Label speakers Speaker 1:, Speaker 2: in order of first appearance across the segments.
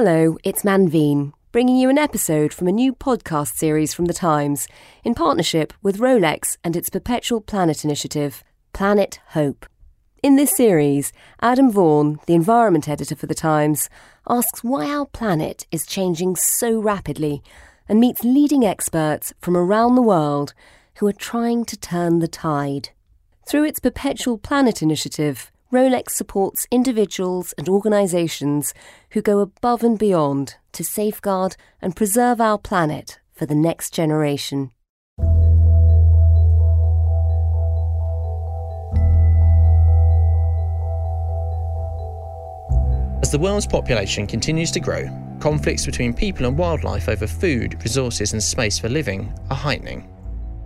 Speaker 1: Hello, it's Manveen, bringing you an episode from a new podcast series from The Times in partnership with Rolex and its Perpetual Planet initiative, Planet Hope. In this series, Adam Vaughan, the environment editor for The Times, asks why our planet is changing so rapidly and meets leading experts from around the world who are trying to turn the tide. Through its Perpetual Planet initiative, Rolex supports individuals and organisations who go above and beyond to safeguard and preserve our planet for the next generation.
Speaker 2: As the world's population continues to grow, conflicts between people and wildlife over food, resources, and space for living are heightening.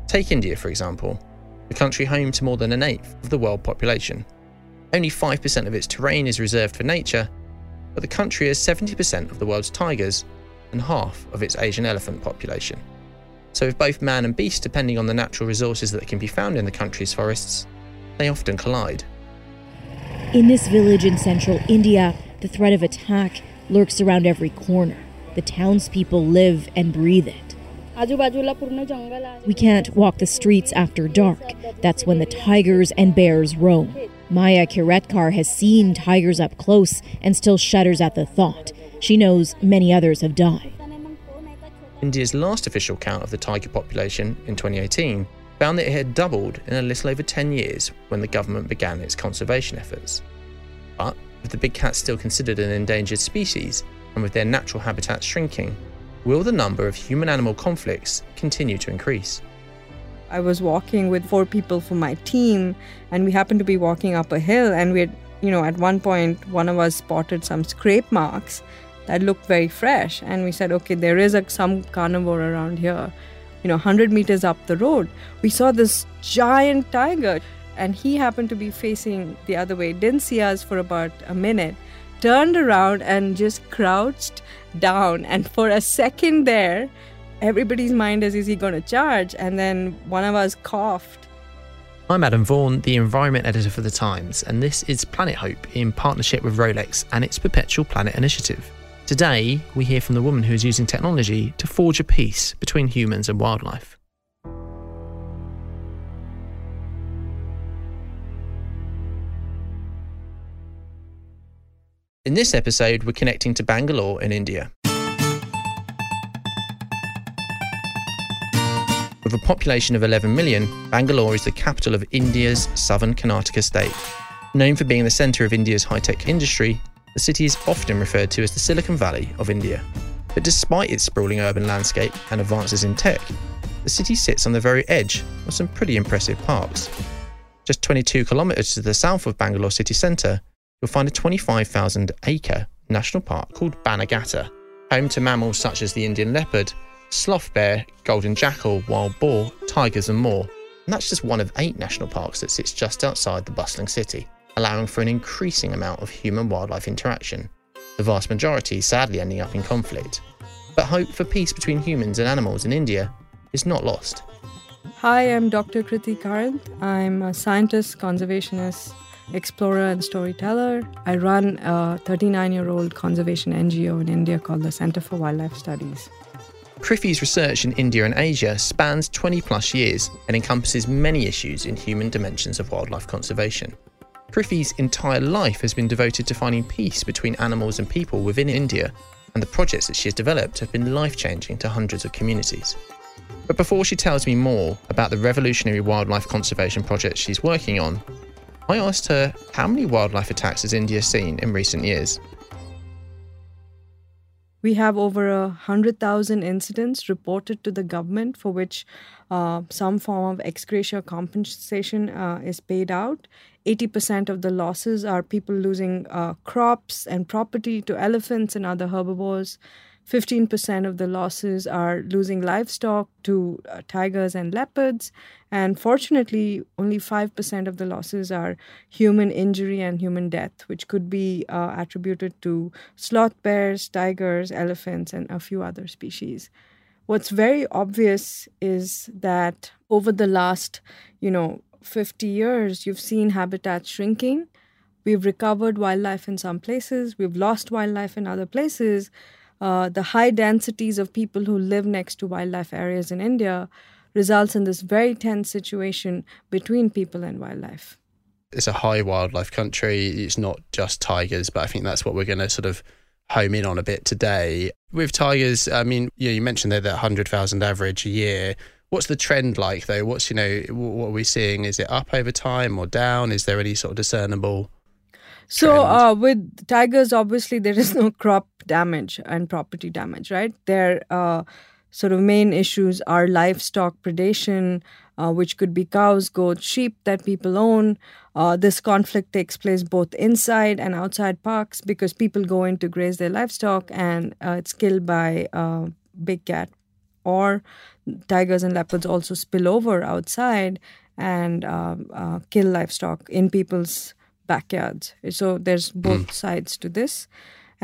Speaker 2: Take India, for example, the country home to more than an eighth of the world population. Only 5% of its terrain is reserved for nature, but the country has 70% of the world's tigers and half of its Asian elephant population. So, if both man and beast depending on the natural resources that can be found in the country's forests, they often collide.
Speaker 3: In this village in central India, the threat of attack lurks around every corner. The townspeople live and breathe it. We can't walk the streets after dark. That's when the tigers and bears roam. Maya Kiretkar has seen tigers up close and still shudders at the thought. She knows many others have died.
Speaker 2: India's last official count of the tiger population in 2018 found that it had doubled in a little over 10 years when the government began its conservation efforts. But with the big cats still considered an endangered species, and with their natural habitats shrinking, will the number of human animal conflicts continue to increase?
Speaker 4: I was walking with four people from my team, and we happened to be walking up a hill, and we had, you know, at one point, one of us spotted some scrape marks that looked very fresh, and we said, okay, there is a, some carnivore around here. You know, 100 meters up the road, we saw this giant tiger, and he happened to be facing the other way, didn't see us for about a minute, turned around and just crouched down. And for a second there, everybody's mind is, is he going to charge? And then one of us coughed.
Speaker 2: I'm Adam Vaughan, the environment editor for The Times, and this is Planet Hope in partnership with Rolex and its Perpetual Planet initiative. Today, we hear from the woman who is using technology to forge a peace between humans and wildlife. In this episode, we're connecting to Bangalore in India. With a population of 11 million, Bangalore is the capital of India's southern Karnataka state. Known for being the centre of India's high tech industry, the city is often referred to as the Silicon Valley of India. But despite its sprawling urban landscape and advances in tech, the city sits on the very edge of some pretty impressive parks. Just 22 kilometres to the south of Bangalore city centre you'll find a 25,000 acre national park called Bannerghatta, home to mammals such as the Indian leopard, sloth bear, golden jackal, wild boar, tigers, and more. And that's just one of eight national parks that sits just outside the bustling city, allowing for an increasing amount of human wildlife interaction, the vast majority sadly ending up in conflict. But hope for peace between humans and animals in India is not lost.
Speaker 4: Hi, I'm Dr. Krithi Karanth. I'm a scientist, conservationist, explorer and storyteller. I run a 39 year old conservation NGO in India called the Center for Wildlife Studies.
Speaker 2: Krithi's research in India and Asia spans 20 plus years and encompasses many issues in human dimensions of wildlife conservation. Krithi's entire life has been devoted to finding peace between animals and people within India, and the projects that she has developed have been life changing to hundreds of communities. But before she tells me more about the revolutionary wildlife conservation projects she's working on, I asked her how many wildlife attacks has India seen in recent years.
Speaker 4: We have over a hundred thousand incidents reported to the government for which uh, some form of ex gratia compensation uh, is paid out. 80% of the losses are people losing uh, crops and property to elephants and other herbivores. 15% of the losses are losing livestock to uh, tigers and leopards. And fortunately, only 5% of the losses are human injury and human death, which could be uh, attributed to sloth bears, tigers, elephants, and a few other species. What's very obvious is that over the last, you know, 50 years, you've seen habitat shrinking We've recovered wildlife in some places, we've lost wildlife in other places. Uh, the high densities of people who live next to wildlife areas in India results in this very tense situation between people and wildlife.
Speaker 5: It's a high wildlife country. It's not just tigers, but I think that's what we're going to sort of home in on a bit today. With tigers, I mean, you, know, you mentioned they're that 100,000 average a year. What's the trend like though? What's, you know, what are we seeing? Is it up over time or down? Is there any sort of discernible?
Speaker 4: So, uh, with tigers, obviously, there is no crop damage and property damage, right? Their uh, sort of main issues are livestock predation, uh, which could be cows, goats, sheep that people own. Uh, this conflict takes place both inside and outside parks because people go in to graze their livestock and uh, it's killed by uh, big cat. Or tigers and leopards also spill over outside and um, uh, kill livestock in people's backyards. So there's both mm. sides to this.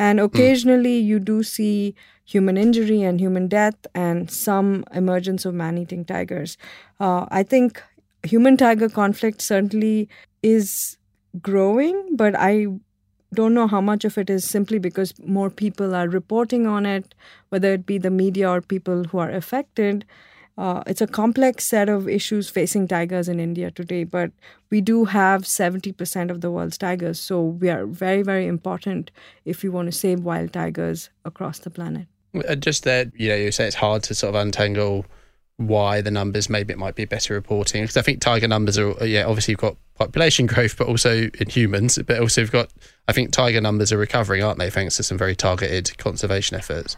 Speaker 4: And occasionally mm. you do see human injury and human death and some emergence of man eating tigers. Uh, I think human tiger conflict certainly is growing, but I don't know how much of it is simply because more people are reporting on it, whether it be the media or people who are affected. Uh, it's a complex set of issues facing tigers in India today, but we do have 70% of the world's tigers. So we are very, very important if we want to save wild tigers across the planet.
Speaker 5: Uh, just that, you know, you say it's hard to sort of untangle why the numbers maybe it might be better reporting because I think tiger numbers are yeah obviously you've got population growth but also in humans but also you've got I think tiger numbers are recovering aren't they thanks to some very targeted conservation efforts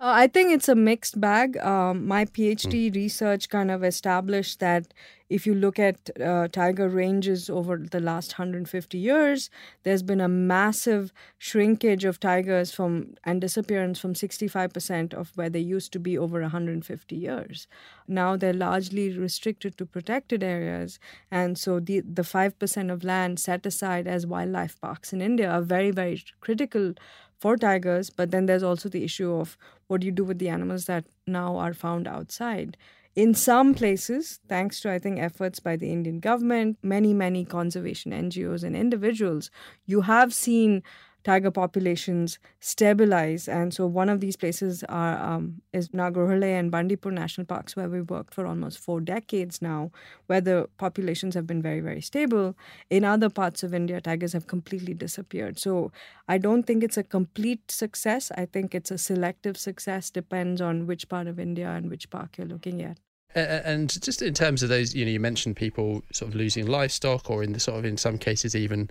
Speaker 4: uh, I think it's a mixed bag. Um, my PhD mm. research kind of established that if you look at uh, tiger ranges over the last 150 years, there's been a massive shrinkage of tigers from and disappearance from 65% of where they used to be over 150 years. Now they're largely restricted to protected areas, and so the the five percent of land set aside as wildlife parks in India are very very critical for tigers, but then there's also the issue of what do you do with the animals that now are found outside. In some places, thanks to I think efforts by the Indian government, many, many conservation NGOs and individuals, you have seen tiger populations stabilize. And so one of these places are um, is Nagarhole and Bandipur National Parks, where we've worked for almost four decades now, where the populations have been very, very stable. In other parts of India, tigers have completely disappeared. So I don't think it's a complete success. I think it's a selective success, depends on which part of India and which park you're looking at.
Speaker 5: And just in terms of those, you know, you mentioned people sort of losing livestock, or in the sort of in some cases even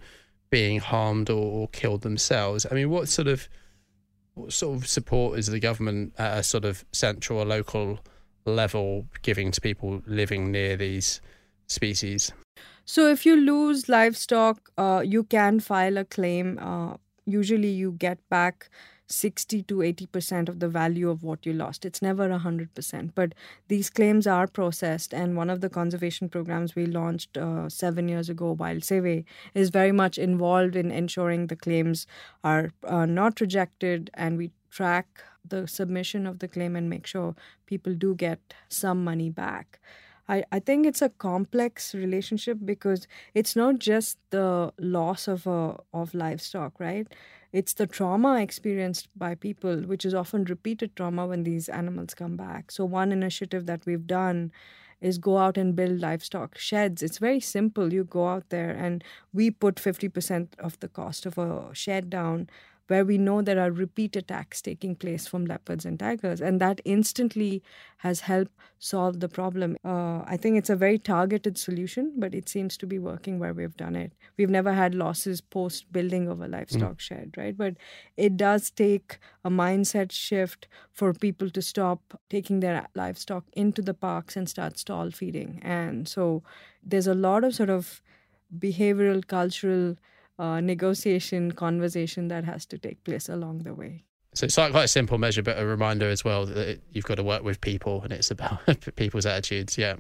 Speaker 5: being harmed or, killed themselves. I mean, what sort of what sort of support is the government at a sort of central or local level giving to people living near these species?
Speaker 4: So, if you lose livestock, uh, you can file a claim. Uh, usually, you get back 60 to 80% of the value of what you lost. It's never 100%, but these claims are processed. And one of the conservation programs we launched uh, seven years ago, Wild Seve, is very much involved in ensuring the claims are uh, not rejected and we track the submission of the claim and make sure people do get some money back. I, I think it's a complex relationship because it's not just the loss of a of livestock, right? It's the trauma experienced by people, which is often repeated trauma when these animals come back. So, one initiative that we've done is go out and build livestock sheds. It's very simple. You go out there and we put 50% of the cost of a shed down where we know there are repeat attacks taking place from leopards and tigers. And that instantly has helped solve the problem. Uh, I think it's a very targeted solution, but it seems to be working where we've done it. We've never had losses post building of a livestock mm. shed, right? But it does take a mindset shift for people to stop taking their livestock into the parks and start stall feeding. And so there's a lot of sort of behavioral, cultural, uh, negotiation, conversation that has to take place along the way.
Speaker 5: So it's like quite a simple measure, but a reminder as well that you've got to work with people and it's about people's attitudes. Yeah.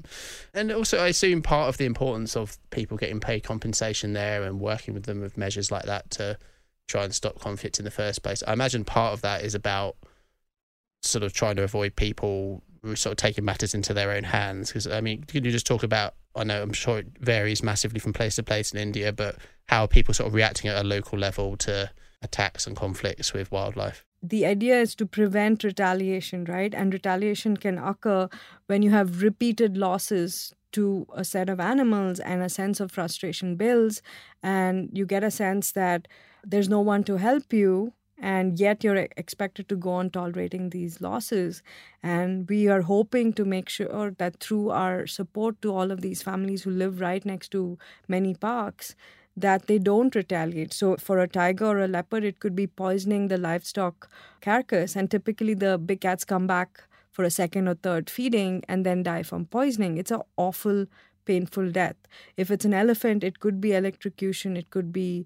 Speaker 5: And also, I assume part of the importance of people getting paid compensation there and working with them with measures like that to try and stop conflict in the first place. I imagine part of that is about sort of trying to avoid people sort of taking matters into their own hands. Because, I mean, can you just talk about I know I'm sure it varies massively from place to place in India, but how are people sort of reacting at a local level to attacks and conflicts with wildlife?
Speaker 4: the idea is to prevent retaliation, right? And retaliation can occur when you have repeated losses to a set of animals and a sense of frustration builds, and you get a sense that there's no one to help you. And yet, you're expected to go on tolerating these losses. And we are hoping to make sure that through our support to all of these families who live right next to many parks, that they don't retaliate. So, for a tiger or a leopard, it could be poisoning the livestock carcass, and typically the big cats come back for a second or third feeding and then die from poisoning. It's an awful, painful death. If it's an elephant, it could be electrocution, it could be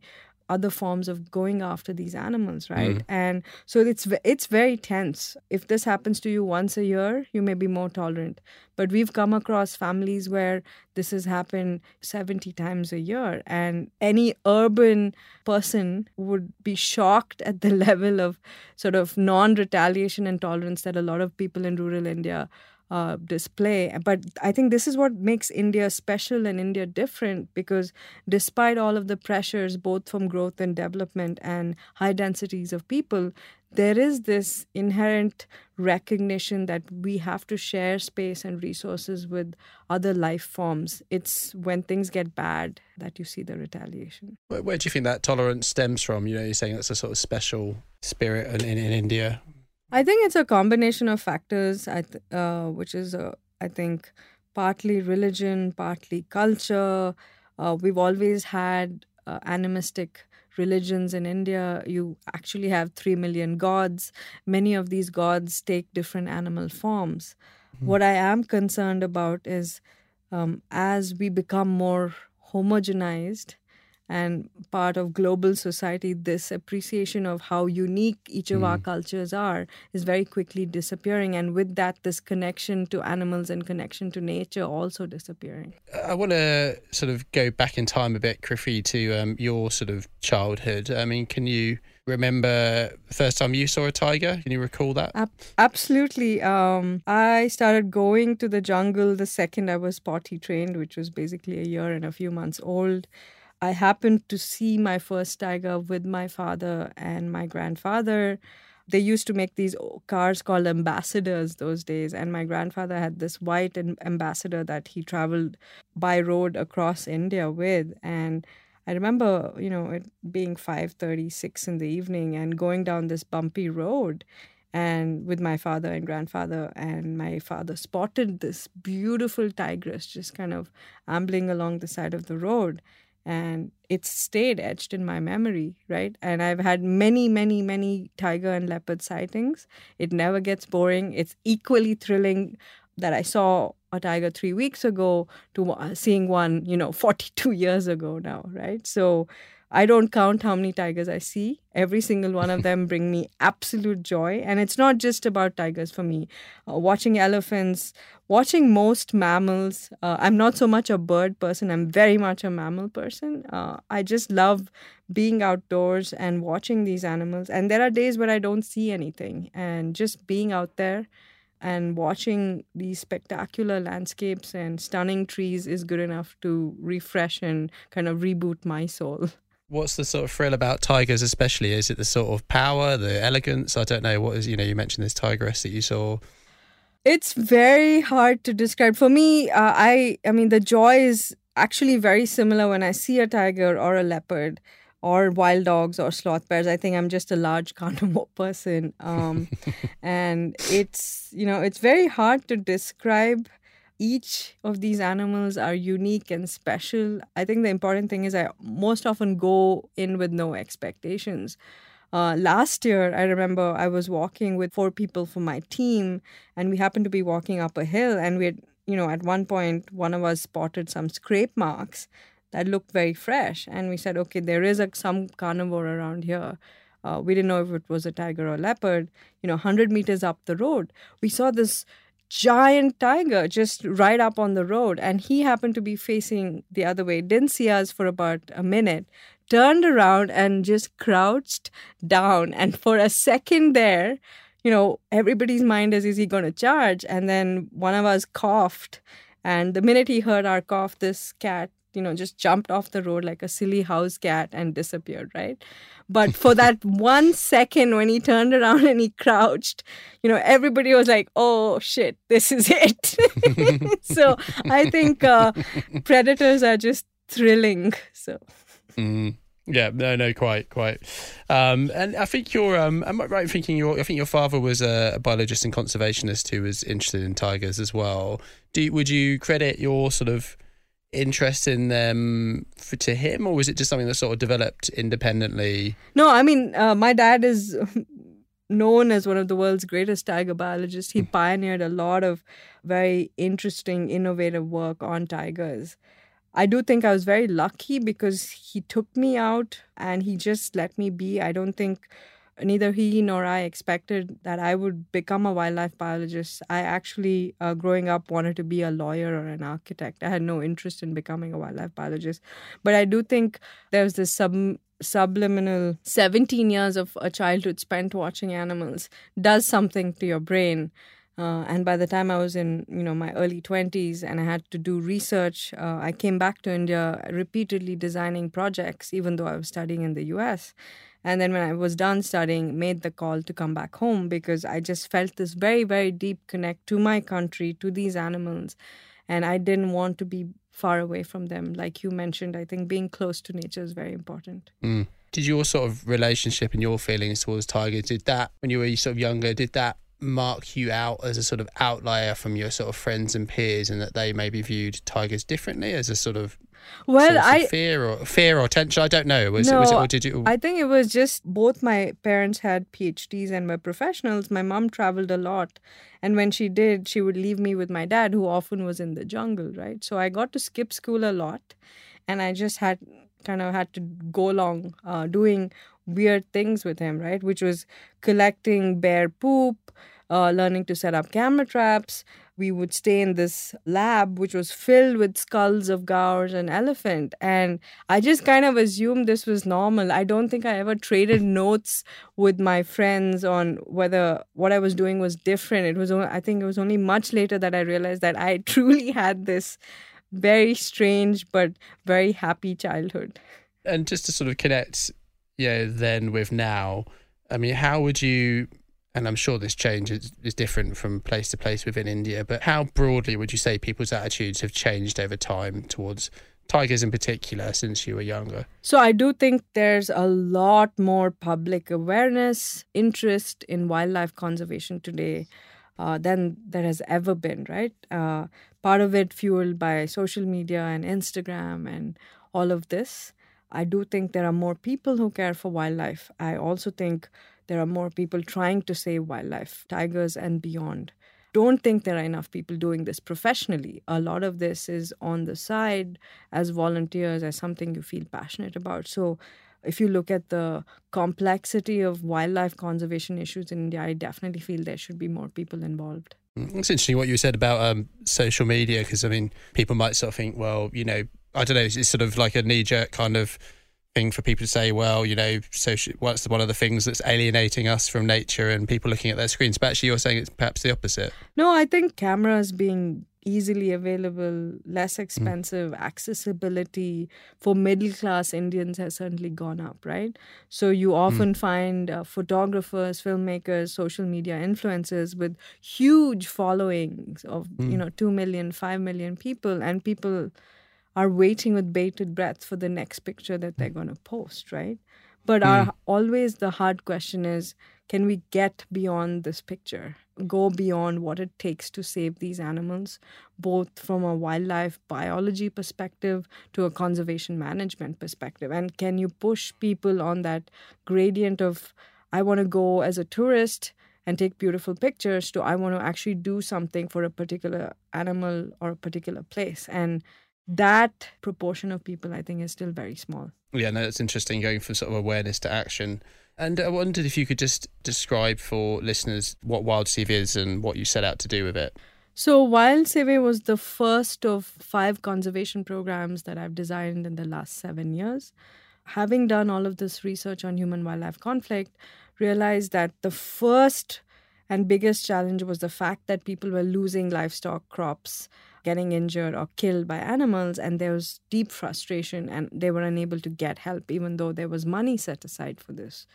Speaker 4: other forms of going after these animals right? Mm. and so it's it's very tense. If this happens to you once a year you may be more tolerant. But we've come across families where this has happened 70 times a year and any urban person would be shocked at the level of sort of non-retaliation and tolerance that a lot of people in rural india uh, display. But I think this is what makes India special and India different because despite all of the pressures, both from growth and development and high densities of people, there is this inherent recognition that we have to share space and resources with other life forms. It's when things get bad that you see the retaliation.
Speaker 5: Where, where do you think that tolerance stems from? You know, you're saying that's a sort of special spirit in, in, in India.
Speaker 4: I think it's a combination of factors, uh, which is, uh, I think, partly religion, partly culture. Uh, we've always had uh, animistic religions in India. You actually have 3 million gods. Many of these gods take different animal forms. Mm-hmm. What I am concerned about is um, as we become more homogenized, and part of global society, this appreciation of how unique each of mm. our cultures are is very quickly disappearing. And with that, this connection to animals and connection to nature also disappearing.
Speaker 5: I want to sort of go back in time a bit, Krithi, to um, your sort of childhood. I mean, can you remember the first time you saw a tiger? Can you recall that?
Speaker 4: Ab- absolutely. Um, I started going to the jungle the second I was potty trained, which was basically a year and a few months old. I happened to see my first tiger with my father and my grandfather. They used to make these cars called ambassadors those days, and my grandfather had this white ambassador that he traveled by road across India with. And I remember, you know, it being five thirty-six in the evening and going down this bumpy road and with my father and grandfather and my father spotted this beautiful tigress just kind of ambling along the side of the road and it's stayed etched in my memory right? And i've had many many many tiger and leopard sightings. It never gets boring. It's equally thrilling that i saw a tiger 3 weeks ago to uh, seeing one you know 42 years ago now right? So I don't count how many tigers I see. Every single one of them bring me absolute joy. And it's not just about tigers for me. Uh, watching elephants, watching most mammals. Uh, I'm not so much a bird person. I'm very much a mammal person. Uh, I just love being outdoors and watching these animals. And there are days where I don't see anything. And just being out there and watching these spectacular landscapes and stunning trees is good enough to refresh and kind of reboot my soul.
Speaker 5: What's the sort of thrill about tigers, especially? Is it the sort of power, the elegance? I don't know. What is, you know, you mentioned this tigress that you saw.
Speaker 4: It's very hard to describe. For me, uh, I, I mean, the joy is actually very similar when I see a tiger or a leopard or wild dogs or sloth bears. I think I'm just a large carnivore person. Um, and it's, you know, it's very hard to describe each of these animals are unique and special. I think the important thing is I most often go in with no expectations. Uh, last year, I remember I was walking with four people from my team, and we happened to be walking up a hill, and we had, you know, at one point, one of us spotted some scrape marks that looked very fresh, and we said, okay, there is a, some carnivore around here. Uh, we didn't know if it was a tiger or leopard. You know, 100 meters up the road, we saw this giant tiger just right up on the road. And he happened to be facing the other way, didn't see us for about a minute, turned around and just crouched down. And for a second there, you know, everybody's mind is, is he going to charge? And then one of us coughed And the minute he heard our cough, this cat you know just jumped off the road like a silly house cat and disappeared right but for that one second when he turned around and he crouched you know everybody was like oh shit this is it so i think uh, predators are just thrilling so
Speaker 5: mm. Yeah, no, no, quite, quite. Um, and I think you're, um, am I right in thinking your, I think your father was a, a, biologist and conservationist who was interested in tigers as well. Do would you credit your sort of interest in them for, to him, or was it just something that sort of developed independently?
Speaker 4: No, I mean, uh, my dad is known as one of the world's greatest tiger biologists. He hmm. pioneered a lot of very interesting, innovative work on tigers. I do think I was very lucky because he took me out and he just let me be. I don't think neither he nor I expected that I would become a wildlife biologist. I actually, uh, growing up, wanted to be a lawyer or an architect. I had no interest in becoming a wildlife biologist. But I do think there's this sub subliminal 17 years of a childhood spent watching animals does something to your brain uh, and by the time I was in, you know, my early 20s and I had to do research, uh, I came back to India repeatedly designing projects, even though I was studying in the US. And then when I was done studying, made the call to come back home because I just felt this very, very deep connect to my country, to these animals. And I didn't want to be far away from them. Like you mentioned, I think being close to nature is very important.
Speaker 5: Mm. Did your sort of relationship and your feelings towards tigers, did that, when you were sort of younger, did that mark you out as a sort of outlier from your sort of friends and peers and that they maybe viewed tigers differently as a sort of well i fear or fear or tension i don't know. Was,
Speaker 4: no,
Speaker 5: it, was
Speaker 4: it
Speaker 5: or did you
Speaker 4: i think it was just both my parents had phds and were professionals. My mom traveled a lot. And when she did she would leave me with my dad who often was in the jungle right? So i got to skip school a lot. And i just had kind of had to go along uh, doing weird things with him right? Which was collecting bear poop uh, learning to set up camera traps. We would stay in this lab, which was filled with skulls of gaurs and elephant. And I just kind of assumed this was normal. I don't think I ever traded notes with my friends on whether what I was doing was different. It was, only, I think it was only much later that I realized that I truly had this very strange but very happy childhood.
Speaker 5: And just to sort of connect, yeah, then with now, I mean, how would you and I'm sure this change is, is, different from place to place within India, but how broadly would you say people's attitudes have changed over time towards tigers in particular since you were younger?
Speaker 4: So I do think there's a lot more public awareness, interest in wildlife conservation today uh, than there has ever been, right? Uh, part of it fueled by social media and Instagram and all of this. I do think there are more people who care for wildlife. I also think there are more people trying to save wildlife, tigers and beyond. Don't think there are enough people doing this professionally. A lot of this is on the side as volunteers, as something you feel passionate about. So, if you look at the complexity of wildlife conservation issues in India, I definitely feel there should be more people involved.
Speaker 5: Mm, it's interesting what you said about um, social media because I mean, people might sort of think, well, you know, I don't know, it's sort of like a knee jerk kind of thing for people to say, well, you know, social, what's one of the things that's alienating us from nature and people looking at their screens? But actually, you're saying it's perhaps the opposite.
Speaker 4: No, I think cameras being easily available, less expensive, mm. accessibility for middle class Indians has certainly gone up, right? So you mm. often mm. find uh, photographers, filmmakers, social media influencers with huge followings of, mm. you know, 2 million, 5 million people, and people are waiting with bated breath for the next picture that they're going to post, right? But mm. our always the hard question is can we get beyond this picture? Go beyond what it takes to save these animals, both from a wildlife biology perspective to a conservation management perspective. And can you push people on that gradient of, I want to go as a tourist and take beautiful pictures to I want to actually do something for a particular animal or a particular place. And that proportion of people, I think, is still very small.
Speaker 5: Yeah, no, that's interesting going from sort of awareness to action. And I wondered if you could just describe for listeners what Wild Seve is and what you set out to do with it.
Speaker 4: So, Wild Seve was the first of five conservation programs that I've designed in the last seven years. Having done all of this research on human wildlife conflict, realized that the first And biggest challenge was the fact that people were losing livestock crops, getting injured or killed by animals, and there was deep frustration, and they were unable to get help, even though there was money set aside for this.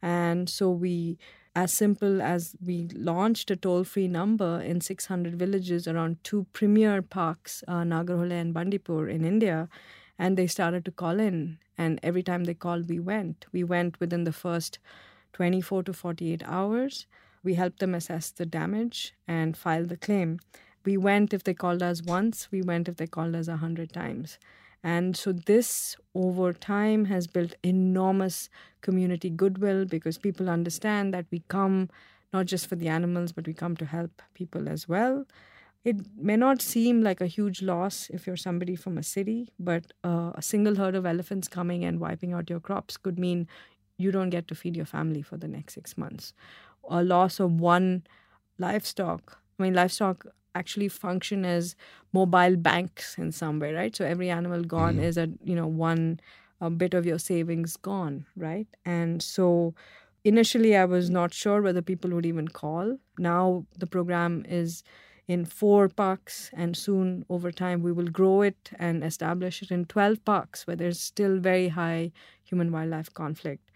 Speaker 4: And so we as simple as we launched a toll free number in 600 villages around two premier parks, uh, Nagarhole and Bandipur in India. And they started to call in. And every time they called, we went. We went within the first 24 to 48 hours. We helped them assess the damage and file the claim. We went if they called us once, we went if they called us a hundred times. And so this over time has built enormous community goodwill because people understand that we come not just for the animals, but we come to help people as well. It may not seem like a huge loss if you're somebody from a city, but uh, a single herd of elephants coming and wiping out your crops could mean you don't get to feed your family for the next six months. A loss of one livestock. I mean, livestock actually function as mobile banks in some way, right? So every animal gone mm. is a you know one a bit of your savings gone, right? And so initially I was not sure whether people would even call. Now the program is in four parks, and soon over time we will grow it and establish it in 12 parks where there's still very high human wildlife conflict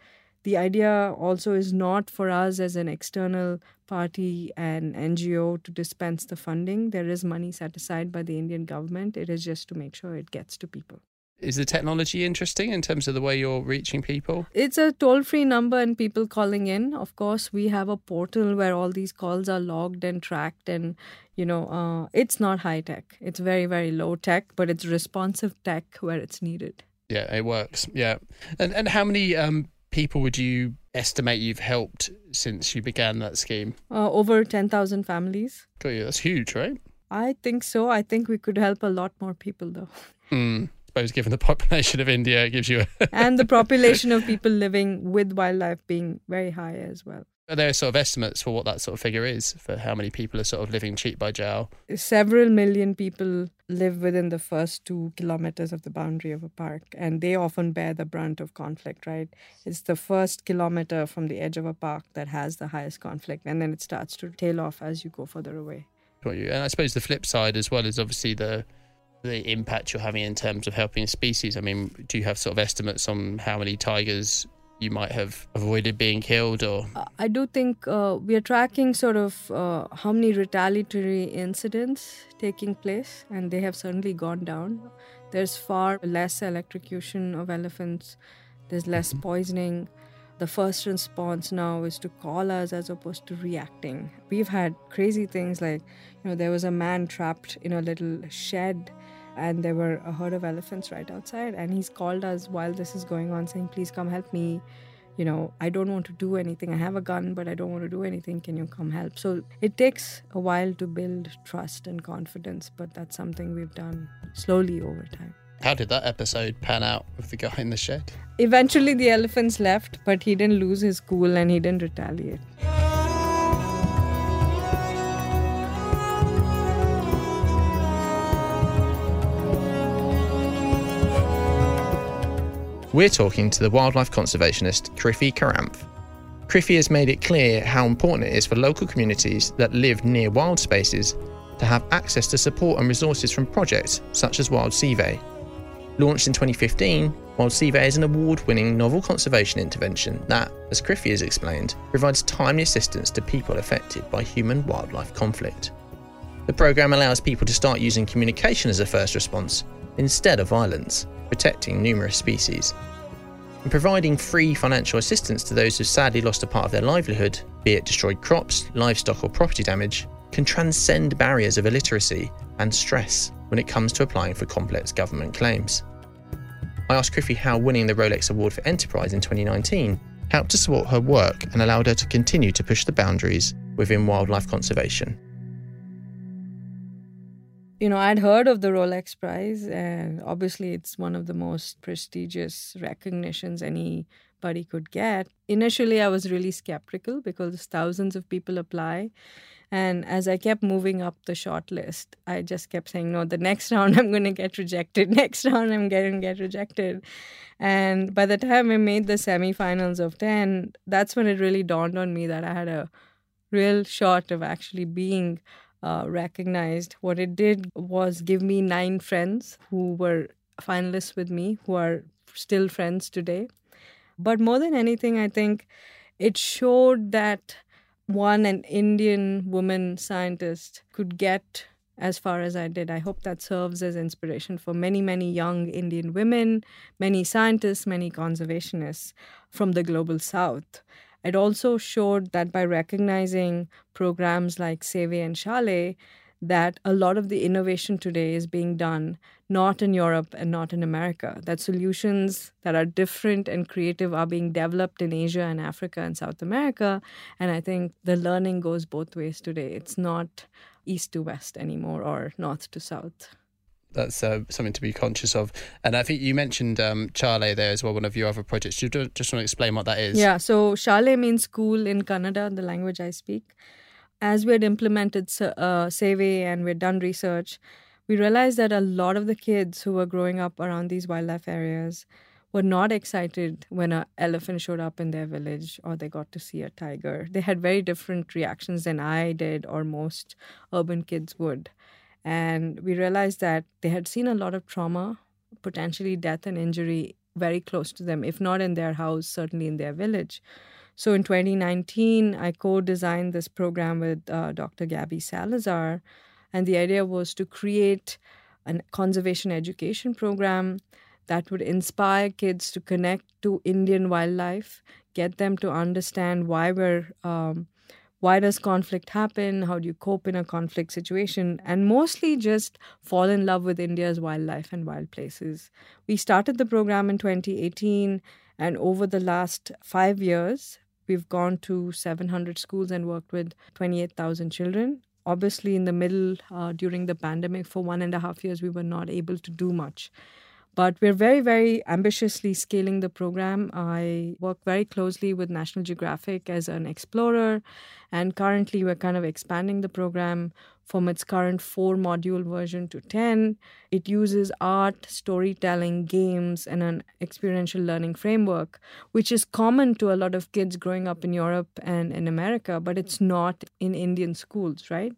Speaker 4: the idea also is not for us as an external party and NGO to dispense the funding. There is money set aside by the Indian government. It is just to make sure it gets to people.
Speaker 5: Is the technology interesting in terms of the way you're reaching people?
Speaker 4: It's a toll free number and people calling in. Of course, we have a portal where all these calls are logged and tracked, and you know, uh, it's not high tech. It's very, very low tech, but it's responsive tech where it's needed.
Speaker 5: Yeah, it works. Yeah, and and how many um, people would you estimate you've helped since you began that scheme?
Speaker 4: Uh, over 10,000 families.
Speaker 5: Got you. That's huge, right?
Speaker 4: I think so. I think we could help a lot more people, though.
Speaker 5: Mm. suppose given the population of India, it gives you a
Speaker 4: and the population of people living with wildlife being very high as well.
Speaker 5: Are there sort of estimates for what that sort of figure is for how many people are sort of living cheek by jowl?
Speaker 4: Several million people live within the first two kilometers of the boundary of a park, and they often bear the brunt of conflict, right? It's the first kilometer from the edge of a park that has the highest conflict, and then it starts to tail off as you go further away.
Speaker 5: And I suppose the flip side as well is obviously the the impact you're having in terms of helping species. I mean, do you have sort of estimates on how many tigers you might have avoided being killed or?
Speaker 4: Uh, i do think uh, we are tracking sort of uh, how many retaliatory incidents taking place and they have certainly gone down. There's far less electrocution of elephants. There's less mm-hmm. poisoning. The first response now is to call us as opposed to reacting. We've had crazy things like you know there was a man trapped in a little shed and there were a herd of elephants right outside and he's called us while this is going on saying please come help me. You know i don't want to do anything. I have a gun but i don't want to do anything. Can you come help? So it takes a while to build trust and confidence but that's something we've done slowly over time.
Speaker 5: How did that episode pan out with the guy in the shed?
Speaker 4: Eventually the elephants left but he didn't lose his cool and he didn't retaliate
Speaker 2: We're talking to the wildlife conservationist Krithi Karanth. Krithi has made it clear how important it is for local communities that live near wild spaces to have access to support and resources from projects such as Wild Seve. Launched in 2015, Wild Seve is an award winning novel conservation intervention that, as Krithi has explained, provides timely assistance to people affected by human wildlife conflict. The programme allows people to start using communication as a first response instead of violence protecting numerous species. And providing free financial assistance to those who've sadly lost a part of their livelihood, be it destroyed crops, livestock, or property damage, can transcend barriers of illiteracy and stress when it comes to applying for complex government claims. I asked Krithi how winning the Rolex Award for Enterprise in 2019 helped to support her work and allowed her to continue to push the boundaries within wildlife conservation
Speaker 4: you know, I'd heard of the Rolex Prize, and obviously it's one of the most prestigious recognitions anybody could get. Initially, I was really skeptical because thousands of people apply. And as I kept moving up the short list, I just kept saying, no, the next round I'm going to get rejected. Next round I'm going to get rejected. And by the time I made the semifinals of 10, that's when it really dawned on me that I had a real shot of actually being uh, recognized. What it did was give me nine friends who were finalists with me, who are still friends today. But more than anything, I think it showed that one, an Indian woman scientist, could get as far as I did. I hope that serves as inspiration for many, many young Indian women, many scientists, many conservationists from the global south. It also showed that by recognizing programs like Seve and Shale, that a lot of the innovation today is being done not in Europe and not in America. That solutions that are different and creative are being developed in Asia and Africa and South America. And I think the learning goes both ways today. It's not east to west anymore or north to south.
Speaker 5: That's uh, something to be conscious of. And I think you mentioned um, there as well, one of your other projects. Do you just want to explain what that is?
Speaker 4: Yeah, so Shale means school in Kannada, the language I speak. As we had implemented uh, and we had done research, we realized that a lot of the kids who were growing up around these wildlife areas were not excited when an elephant showed up in their village or they got to see a tiger. They had very different reactions than I did or most urban kids would. And we realized that they had seen a lot of trauma, potentially death and injury very close to them, if not in their house, certainly in their village. So in 2019, I co designed this program with uh, Dr. Gabby Salazar. And the idea was to create a conservation education program that would inspire kids to connect to Indian wildlife, get them to understand why we're. Um, why does conflict happen? How do you cope in a conflict situation? And mostly just fall in love with India's wildlife and wild places. We started the program in 2018, and over the last five years, we've gone to 700 schools and worked with 28,000 children. Obviously, in the middle, uh, during the pandemic, for one and a half years, we were not able to do much. But we're very, very ambitiously scaling the program. I work very closely with National Geographic as an explorer, and currently we're kind of expanding the program from its current four module version to 10. It uses art, storytelling, games, and an experiential learning framework, which is common to a lot of kids growing up in Europe and in America, but it's not in Indian schools, right?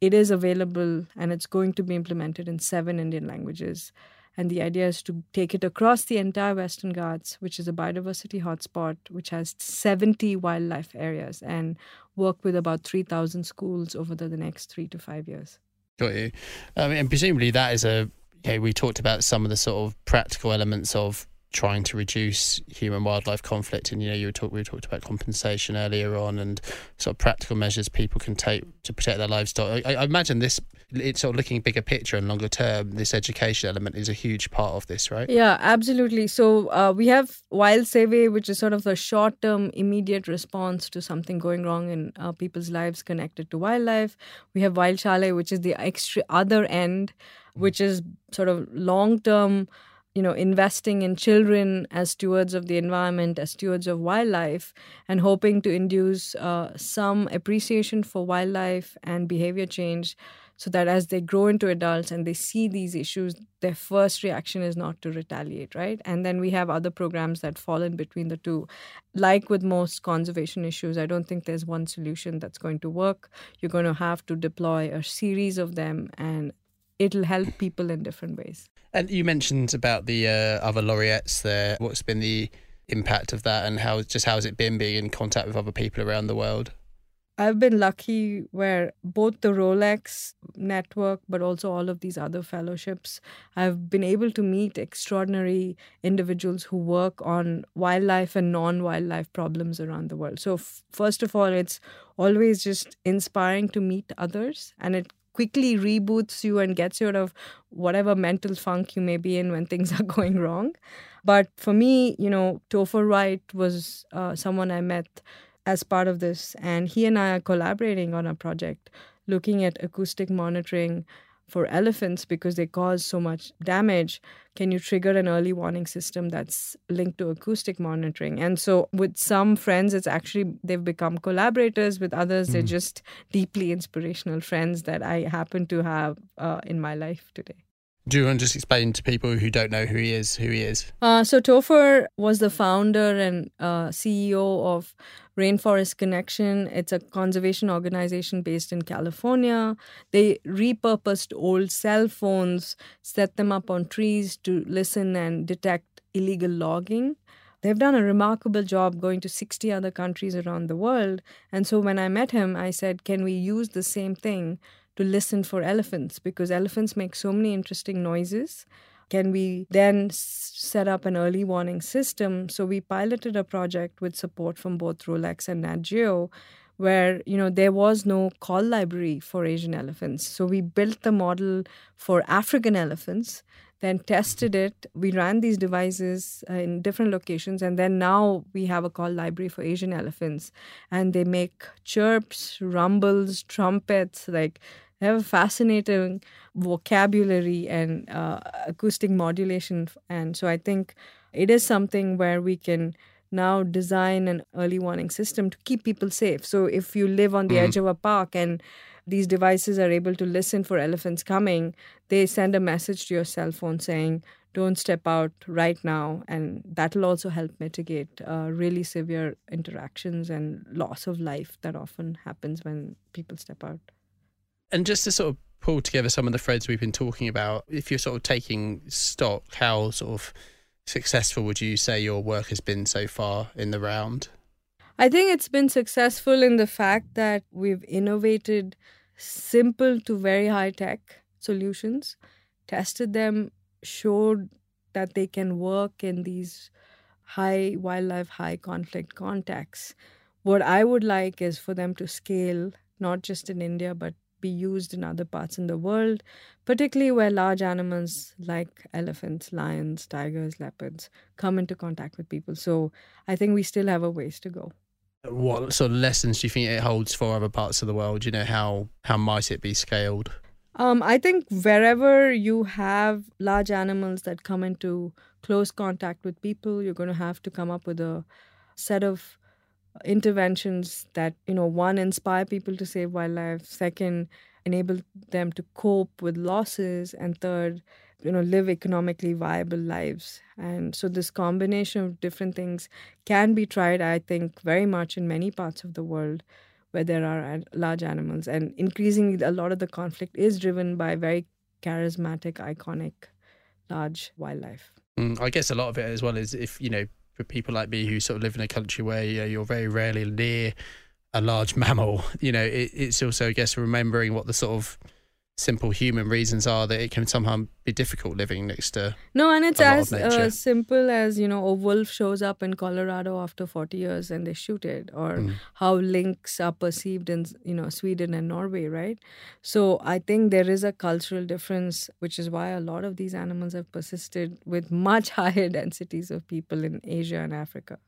Speaker 4: It is available and it's going to be implemented in seven Indian languages. And the idea is to take it across the entire Western Ghats, which is a biodiversity hotspot, which has 70 wildlife areas, and work with about 3,000 schools over the, the next three to five years.
Speaker 5: Got you. Um, and presumably that is a, yeah, we talked about some of the sort of practical elements of trying to reduce human wildlife conflict. And you know you were talk, we talked about compensation earlier on and sort of practical measures people can take to protect their livestock. I, I, imagine this it's sort of looking bigger picture and longer term this education element is a huge part of this right?
Speaker 4: Yeah absolutely. So uh, we have wild seve which is sort of a short term immediate response to something going wrong in uh, people's lives connected to wildlife. We have wild shale which is the extra other end which is sort of long term you know investing in children as stewards of the environment as stewards of wildlife and hoping to induce uh, some appreciation for wildlife and behavior change so that as they grow into adults and they see these issues their first reaction is not to retaliate right? And then we have other programs that fall in between the two. Like with most conservation issues i don't think there's one solution that's going to work. You're going to have to deploy a series of them and it'll help people in different ways
Speaker 5: and you mentioned about the uh, other laureates there. What's been the impact of that, and how just how has it been being in contact with other people around the world?
Speaker 4: I've been lucky where both the Rolex network, but also all of these other fellowships, I've been able to meet extraordinary individuals who work on wildlife and non wildlife problems around the world. So, f- first of all, it's always just inspiring to meet others, and it quickly reboots you and gets you out of whatever mental funk you may be in when things are going wrong. But for me, you know, Topher White was uh, someone I met as part of this, and he and I are collaborating on a project looking at acoustic monitoring for elephants because they cause so much damage can you trigger an early warning system that's linked to acoustic monitoring and so with some friends it's actually they've become collaborators with others mm. they're hmm. just deeply inspirational friends that i happen to have uh, in my life today
Speaker 5: Do you want to just explain to people who don't know who he is, who he is?
Speaker 4: Uh, so Topher was the founder and uh, CEO of Rainforest Connection. It's a conservation organization based in California. They repurposed old cell phones, set them up on trees to listen and detect illegal logging. They've done a remarkable job going to 60 other countries around the world. And so when I met him, I said, Can we use the same thing to listen for elephants because elephants make so many interesting noises. Can we then set up an early warning system? So we piloted a project with support from both Rolex and Nat Geo where you know there was no call library for asian elephants so we built the model for african elephants then tested it we ran these devices uh, in different locations and then now we have a call library for asian elephants and they make chirps rumbles trumpets like they have a fascinating vocabulary and uh, acoustic modulation. And so I think it is something where we can now design an early warning system to keep people safe. So if you live on the mm-hmm. edge of a park and these devices are able to listen for elephants coming, they send a message to your cell phone saying, don't step out right now. And that will also help mitigate uh, really severe interactions and loss of life that often happens when people step out.
Speaker 5: And just to sort of pull together some of the threads we've been talking about, if you're sort of taking stock, how sort of successful would you say your work has been so far in the round?
Speaker 4: I think it's been successful in the fact that we've innovated simple to very high tech solutions, tested them, showed that they can work in these high wildlife, high conflict contexts. What I would like is for them to scale, not just in India, but be used in other parts in the world, particularly where large animals like elephants, lions, tigers, leopards come into contact with people. So I think we still have a ways to go.
Speaker 5: What sort of lessons do you think it holds for other parts of the world? You know, how how might it be scaled?
Speaker 4: Um, I think wherever you have large animals that come into close contact with people, you're going to have to come up with a set of interventions that you know one inspire people to save wildlife second enable them to cope with losses and third you know live economically viable lives. And so this combination of different things can be tried i think very much in many parts of the world where there are large animals. And increasingly a lot of the conflict is driven by very charismatic iconic large wildlife.
Speaker 5: Mm, i guess a lot of it as well is if you know people like me who sort of live in a country where you know, you're very rarely near a large mammal, you know, it, it's also, I guess, remembering what the sort of simple human reasons are that it can somehow be difficult living next to
Speaker 4: no and it's as uh, simple as you know a wolf shows up in colorado after 40 years and they shoot it or mm. how lynx are perceived in you know sweden and norway right? So i think there is a cultural difference which is why a lot of these animals have persisted with much higher densities of people in asia and africa.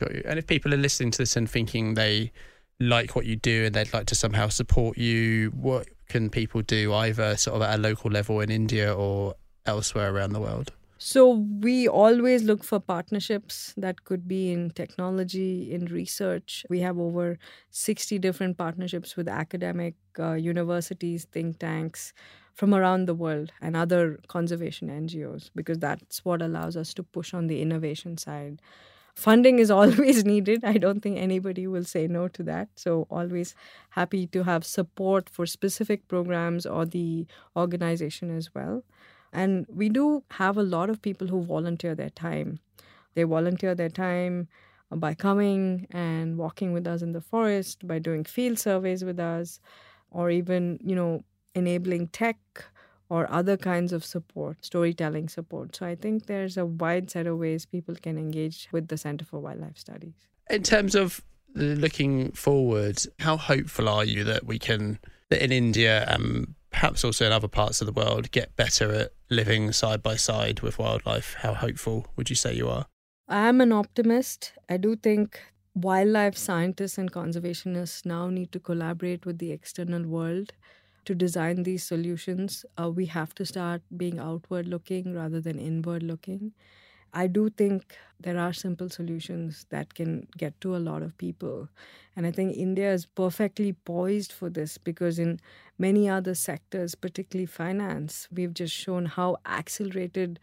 Speaker 5: Got you. And if people are listening to this and thinking they like what you do and they'd like to somehow support you what can people do either sort of at a local level in India or elsewhere around the world?
Speaker 4: So we always look for partnerships that could be in technology, in research. We have over 60 different partnerships with academic uh, universities, think tanks from around the world and other conservation NGOs because that's what allows us to push on the innovation side funding is always needed. I don't think anybody will say no to that. So, always happy to have support for specific programs or the organization as well. And we do have a lot of people who volunteer their time. They volunteer their time by coming and walking with us in the forest, by doing field surveys with us, or even, you know, enabling tech or other kinds of support, storytelling support. So I think there's a wide set of ways people can engage with the Center for Wildlife Studies.
Speaker 5: In terms of looking forward, how hopeful are you that we can, that in India and perhaps also in other parts of the world, get better at living side by side with wildlife? How hopeful would you say you are?
Speaker 4: I'm an optimist. I do think wildlife scientists and conservationists now need to collaborate with the external world to design these solutions, uh, we have to start being outward looking rather than inward looking. I do think there are simple solutions that can get to a lot of people. And I think India is perfectly poised for this because in many other sectors, particularly finance, we've just shown how accelerated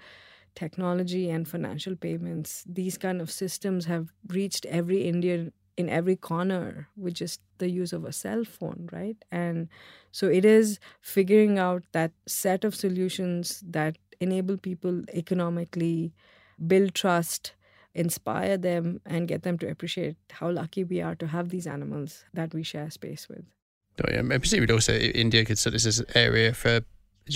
Speaker 4: technology and financial payments, these kind of systems have reached every Indian in every corner with just the use of a cell phone, right? And so it is figuring out that set of solutions that enable people economically build trust, inspire them, and get them to appreciate how lucky we are to have these animals that we share space with.
Speaker 5: Oh, yeah. I presume also India could sort of this area for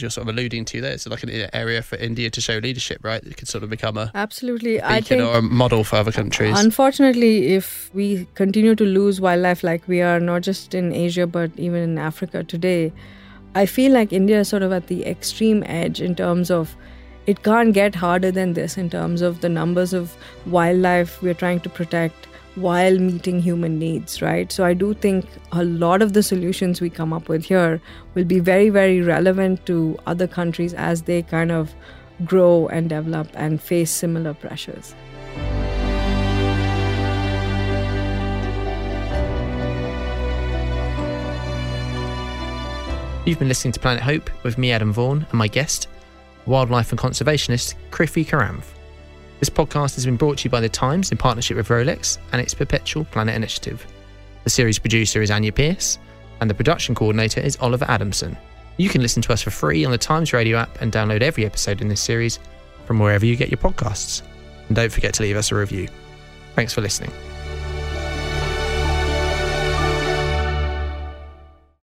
Speaker 5: you're sort of alluding to there, it's like an area for India to show leadership, right? It could sort of become a
Speaker 4: absolutely
Speaker 5: I think, or a model for other countries.
Speaker 4: Unfortunately, if we continue to lose wildlife like we are, not just in Asia but even in Africa today, I feel like India is sort of at the extreme edge in terms of it can't get harder than this in terms of the numbers of wildlife we're trying to protect while meeting human needs, right? So I do think a lot of the solutions we come up with here will be very, very relevant to other countries as they kind of grow and develop and face similar pressures.
Speaker 2: You've been listening to Planet Hope with me, Adam Vaughan, and my guest, wildlife and conservationist Krithi Karanth. This podcast has been brought to you by The Times in partnership with Rolex and its Perpetual Planet Initiative. The series producer is Anya Pierce, and the production coordinator is Oliver Adamson. You can listen to us for free on the Times Radio app and download every episode in this series from wherever you get your podcasts. And don't forget to leave us a review. Thanks for listening.